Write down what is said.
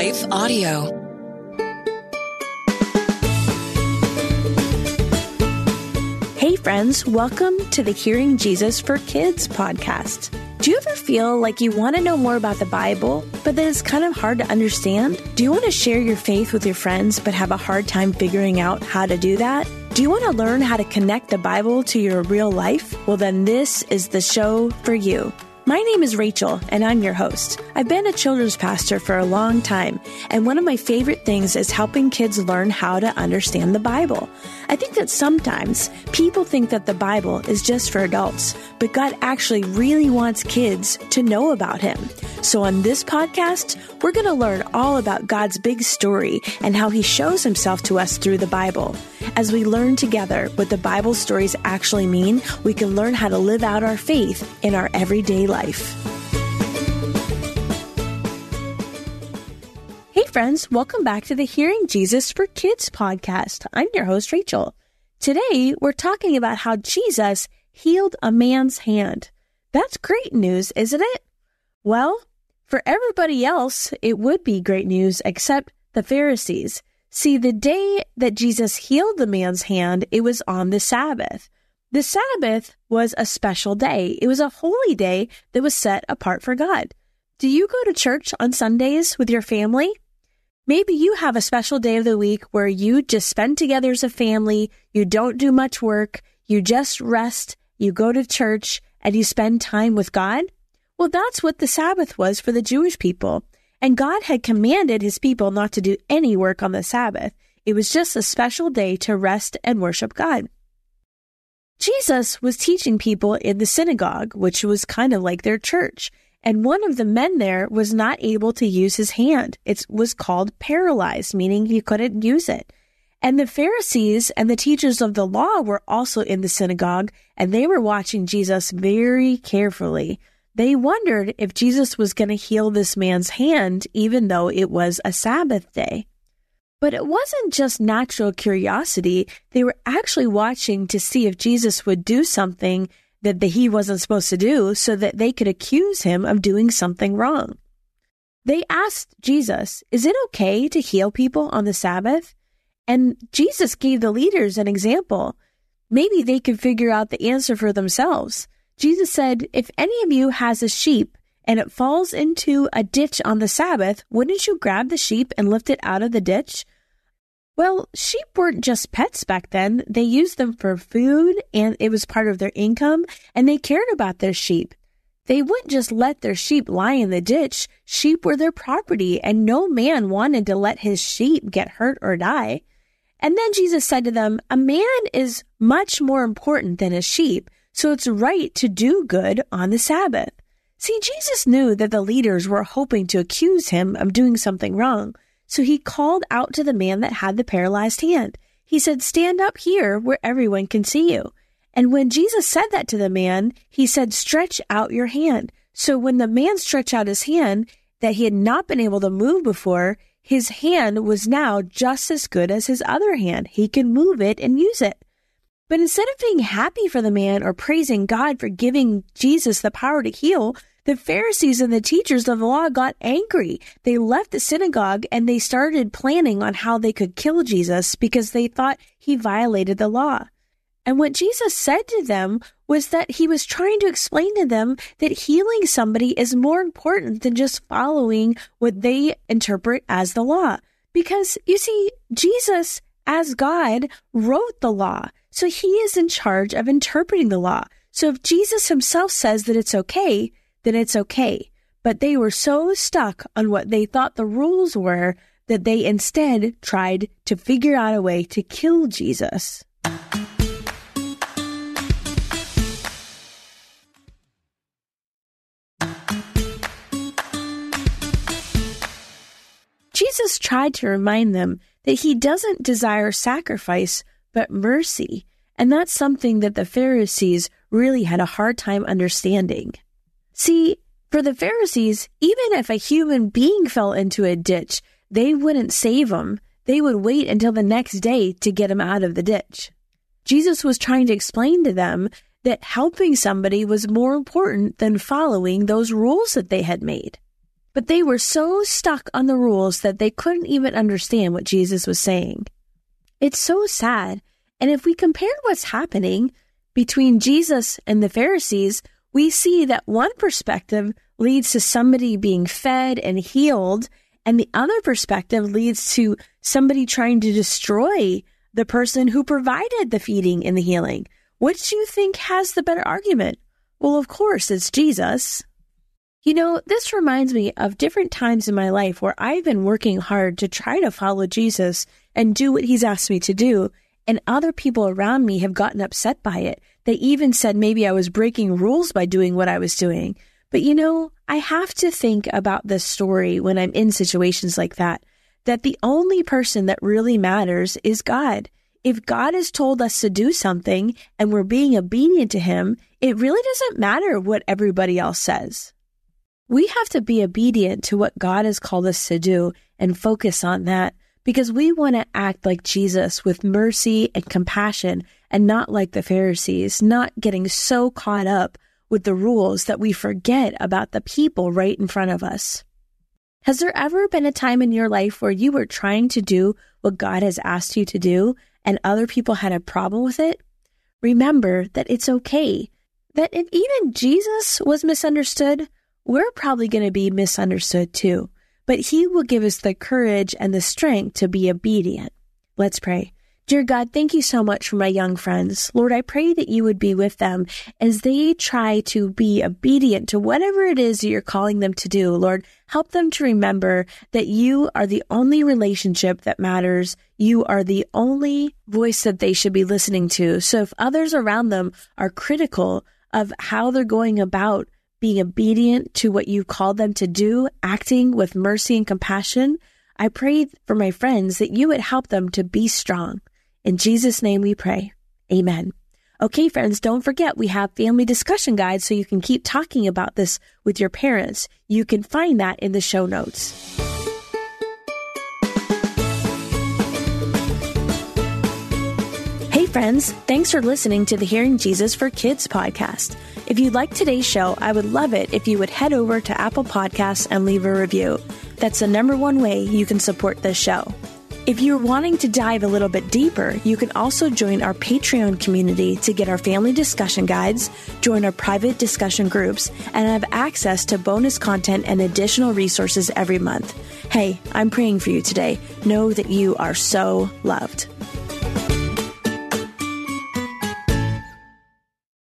Life Audio. Hey, friends, welcome to the Hearing Jesus for Kids podcast. Do you ever feel like you want to know more about the Bible, but that it's kind of hard to understand? Do you want to share your faith with your friends, but have a hard time figuring out how to do that? Do you want to learn how to connect the Bible to your real life? Well, then this is the show for you. My name is Rachel, and I'm your host. I've been a children's pastor for a long time, and one of my favorite things is helping kids learn how to understand the Bible. I think that sometimes people think that the Bible is just for adults, but God actually really wants kids to know about Him. So on this podcast, we're going to learn all about God's big story and how He shows Himself to us through the Bible. As we learn together what the Bible stories actually mean, we can learn how to live out our faith in our everyday life. Hey, friends, welcome back to the Hearing Jesus for Kids podcast. I'm your host, Rachel. Today, we're talking about how Jesus healed a man's hand. That's great news, isn't it? Well, for everybody else, it would be great news except the Pharisees. See, the day that Jesus healed the man's hand, it was on the Sabbath. The Sabbath was a special day. It was a holy day that was set apart for God. Do you go to church on Sundays with your family? Maybe you have a special day of the week where you just spend together as a family, you don't do much work, you just rest, you go to church, and you spend time with God. Well, that's what the Sabbath was for the Jewish people. And God had commanded his people not to do any work on the Sabbath. It was just a special day to rest and worship God. Jesus was teaching people in the synagogue, which was kind of like their church. And one of the men there was not able to use his hand. It was called paralyzed, meaning he couldn't use it. And the Pharisees and the teachers of the law were also in the synagogue, and they were watching Jesus very carefully. They wondered if Jesus was going to heal this man's hand, even though it was a Sabbath day. But it wasn't just natural curiosity. They were actually watching to see if Jesus would do something that he wasn't supposed to do so that they could accuse him of doing something wrong. They asked Jesus, Is it okay to heal people on the Sabbath? And Jesus gave the leaders an example. Maybe they could figure out the answer for themselves. Jesus said, If any of you has a sheep and it falls into a ditch on the Sabbath, wouldn't you grab the sheep and lift it out of the ditch? Well, sheep weren't just pets back then. They used them for food and it was part of their income and they cared about their sheep. They wouldn't just let their sheep lie in the ditch. Sheep were their property and no man wanted to let his sheep get hurt or die. And then Jesus said to them, a man is much more important than a sheep. So it's right to do good on the Sabbath. See, Jesus knew that the leaders were hoping to accuse him of doing something wrong. So he called out to the man that had the paralyzed hand. He said, Stand up here where everyone can see you. And when Jesus said that to the man, he said, Stretch out your hand. So when the man stretched out his hand that he had not been able to move before, his hand was now just as good as his other hand. He could move it and use it. But instead of being happy for the man or praising God for giving Jesus the power to heal, the Pharisees and the teachers of the law got angry. They left the synagogue and they started planning on how they could kill Jesus because they thought he violated the law. And what Jesus said to them was that he was trying to explain to them that healing somebody is more important than just following what they interpret as the law. Because you see, Jesus, as God, wrote the law. So he is in charge of interpreting the law. So if Jesus himself says that it's okay, then it's okay. But they were so stuck on what they thought the rules were that they instead tried to figure out a way to kill Jesus. Jesus tried to remind them that he doesn't desire sacrifice, but mercy. And that's something that the Pharisees really had a hard time understanding. See, for the Pharisees, even if a human being fell into a ditch, they wouldn't save him. They would wait until the next day to get him out of the ditch. Jesus was trying to explain to them that helping somebody was more important than following those rules that they had made. But they were so stuck on the rules that they couldn't even understand what Jesus was saying. It's so sad. And if we compare what's happening between Jesus and the Pharisees, we see that one perspective leads to somebody being fed and healed, and the other perspective leads to somebody trying to destroy the person who provided the feeding and the healing. Which do you think has the better argument? Well, of course, it's Jesus. You know, this reminds me of different times in my life where I've been working hard to try to follow Jesus and do what he's asked me to do, and other people around me have gotten upset by it. They even said maybe I was breaking rules by doing what I was doing. But you know, I have to think about this story when I'm in situations like that, that the only person that really matters is God. If God has told us to do something and we're being obedient to him, it really doesn't matter what everybody else says. We have to be obedient to what God has called us to do and focus on that because we want to act like Jesus with mercy and compassion and not like the Pharisees, not getting so caught up with the rules that we forget about the people right in front of us. Has there ever been a time in your life where you were trying to do what God has asked you to do and other people had a problem with it? Remember that it's okay. That if even Jesus was misunderstood, we're probably going to be misunderstood too, but He will give us the courage and the strength to be obedient. Let's pray. Dear God, thank you so much for my young friends. Lord, I pray that you would be with them as they try to be obedient to whatever it is that you're calling them to do. Lord, help them to remember that you are the only relationship that matters. You are the only voice that they should be listening to. So if others around them are critical of how they're going about being obedient to what you called them to do, acting with mercy and compassion, I pray for my friends that you would help them to be strong. In Jesus' name we pray. Amen. Okay, friends, don't forget we have family discussion guides so you can keep talking about this with your parents. You can find that in the show notes. Hey, friends, thanks for listening to the Hearing Jesus for Kids podcast. If you like today's show, I would love it if you would head over to Apple Podcasts and leave a review. That's the number one way you can support this show. If you're wanting to dive a little bit deeper, you can also join our Patreon community to get our family discussion guides, join our private discussion groups, and have access to bonus content and additional resources every month. Hey, I'm praying for you today. Know that you are so loved.